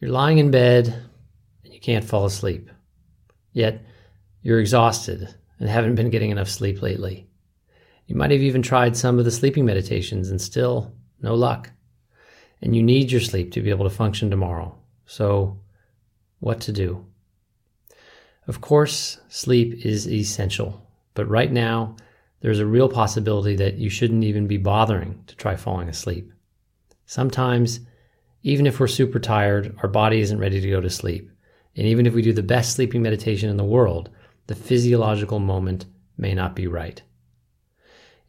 You're lying in bed and you can't fall asleep. Yet you're exhausted and haven't been getting enough sleep lately. You might have even tried some of the sleeping meditations and still no luck. And you need your sleep to be able to function tomorrow. So, what to do? Of course, sleep is essential, but right now, there's a real possibility that you shouldn't even be bothering to try falling asleep. Sometimes, even if we're super tired, our body isn't ready to go to sleep. And even if we do the best sleeping meditation in the world, the physiological moment may not be right.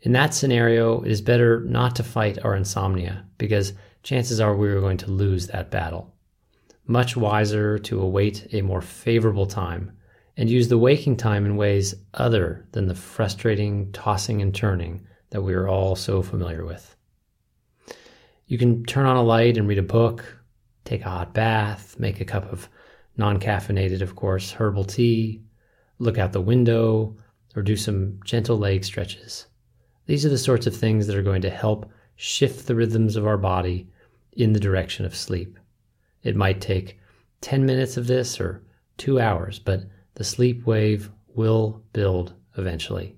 In that scenario, it is better not to fight our insomnia because chances are we are going to lose that battle. Much wiser to await a more favorable time and use the waking time in ways other than the frustrating tossing and turning that we are all so familiar with. You can turn on a light and read a book, take a hot bath, make a cup of non caffeinated, of course, herbal tea, look out the window, or do some gentle leg stretches. These are the sorts of things that are going to help shift the rhythms of our body in the direction of sleep. It might take 10 minutes of this or two hours, but the sleep wave will build eventually.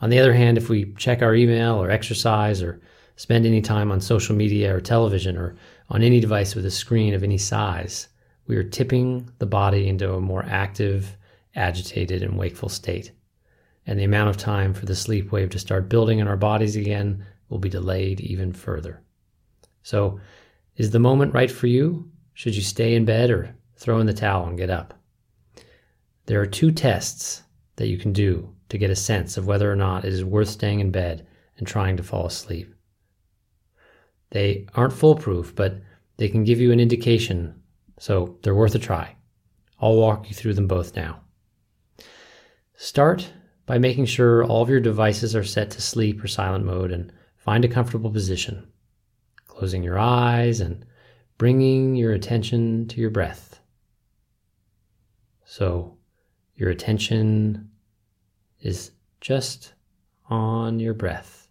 On the other hand, if we check our email or exercise or spend any time on social media or television or on any device with a screen of any size, we are tipping the body into a more active, agitated, and wakeful state. And the amount of time for the sleep wave to start building in our bodies again will be delayed even further. So, is the moment right for you? Should you stay in bed or throw in the towel and get up? There are two tests that you can do to get a sense of whether or not it is worth staying in bed and trying to fall asleep. They aren't foolproof, but they can give you an indication, so they're worth a try. I'll walk you through them both now. Start by making sure all of your devices are set to sleep or silent mode and find a comfortable position. Closing your eyes and bringing your attention to your breath. So, your attention is just on your breath,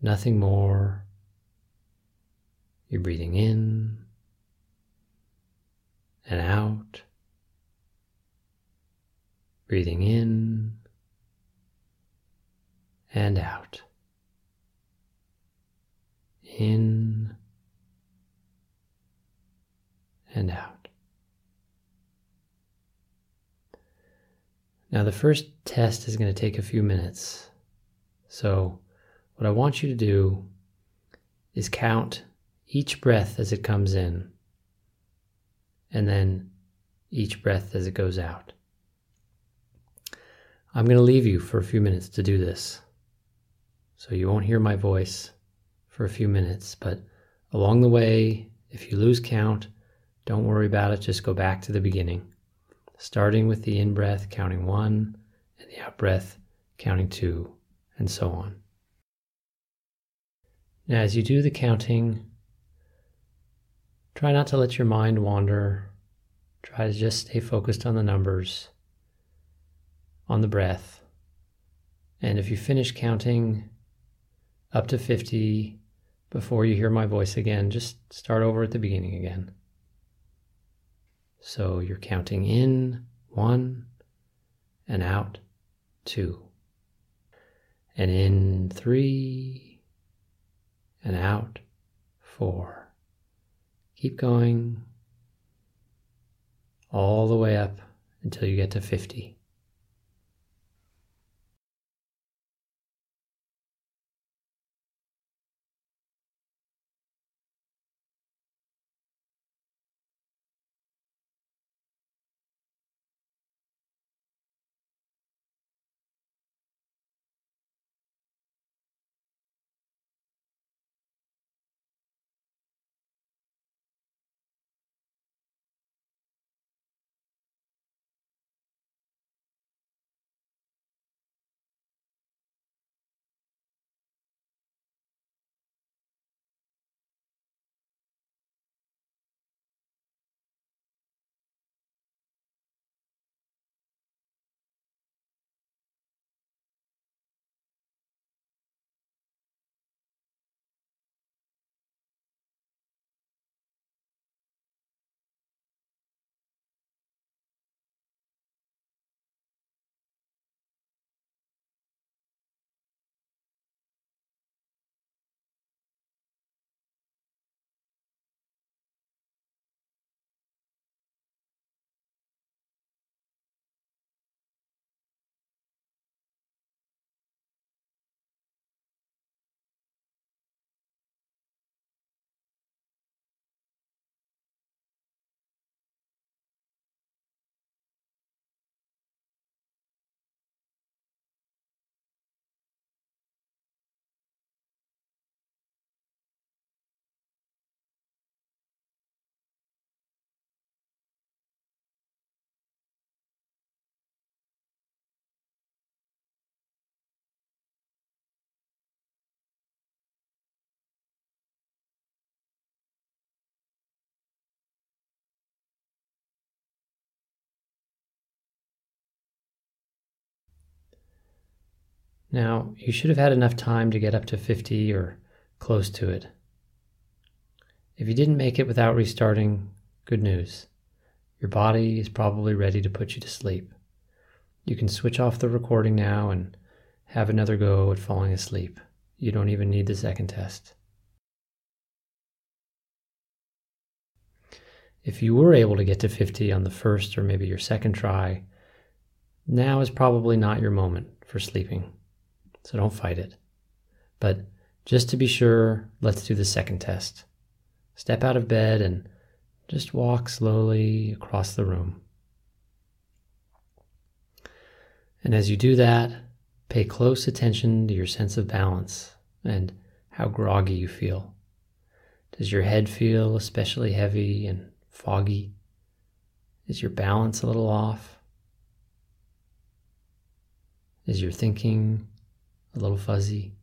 nothing more you're breathing in and out, breathing in and out, in and out. Now, the first test is going to take a few minutes. So, what I want you to do is count each breath as it comes in, and then each breath as it goes out. I'm going to leave you for a few minutes to do this. So you won't hear my voice for a few minutes, but along the way, if you lose count, don't worry about it. Just go back to the beginning, starting with the in breath, counting one, and the out breath, counting two, and so on. Now, as you do the counting, Try not to let your mind wander. Try to just stay focused on the numbers, on the breath. And if you finish counting up to 50 before you hear my voice again, just start over at the beginning again. So you're counting in one and out two, and in three and out four. Keep going all the way up until you get to 50. Now, you should have had enough time to get up to 50 or close to it. If you didn't make it without restarting, good news. Your body is probably ready to put you to sleep. You can switch off the recording now and have another go at falling asleep. You don't even need the second test. If you were able to get to 50 on the first or maybe your second try, now is probably not your moment for sleeping. So don't fight it. But just to be sure, let's do the second test. Step out of bed and just walk slowly across the room. And as you do that, pay close attention to your sense of balance and how groggy you feel. Does your head feel especially heavy and foggy? Is your balance a little off? Is your thinking a little fuzzy?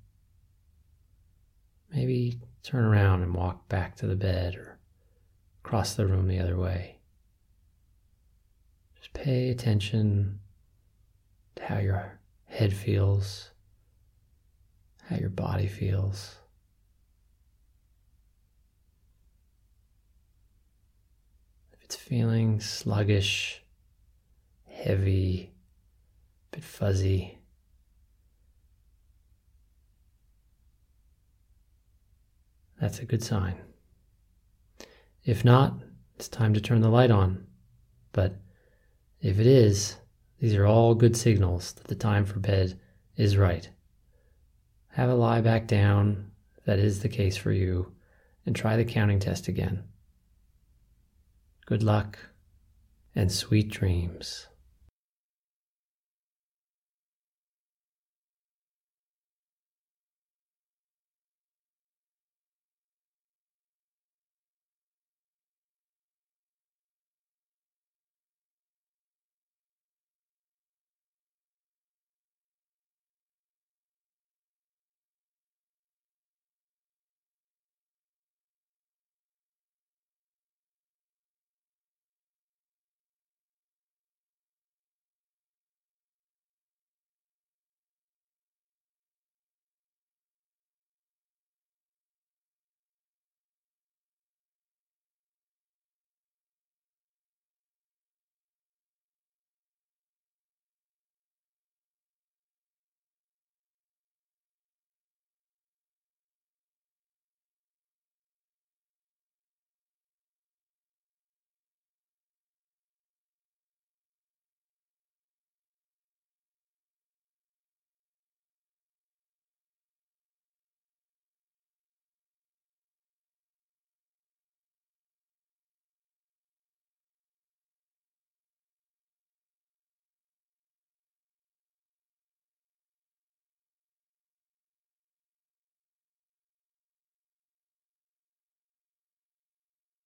Maybe turn around and walk back to the bed or cross the room the other way. Just pay attention to how your head feels, how your body feels. If it's feeling sluggish, heavy, a bit fuzzy, that's a good sign. If not, it's time to turn the light on. But if it is, these are all good signals that the time for bed is right. Have a lie back down if that is the case for you and try the counting test again. Good luck and sweet dreams.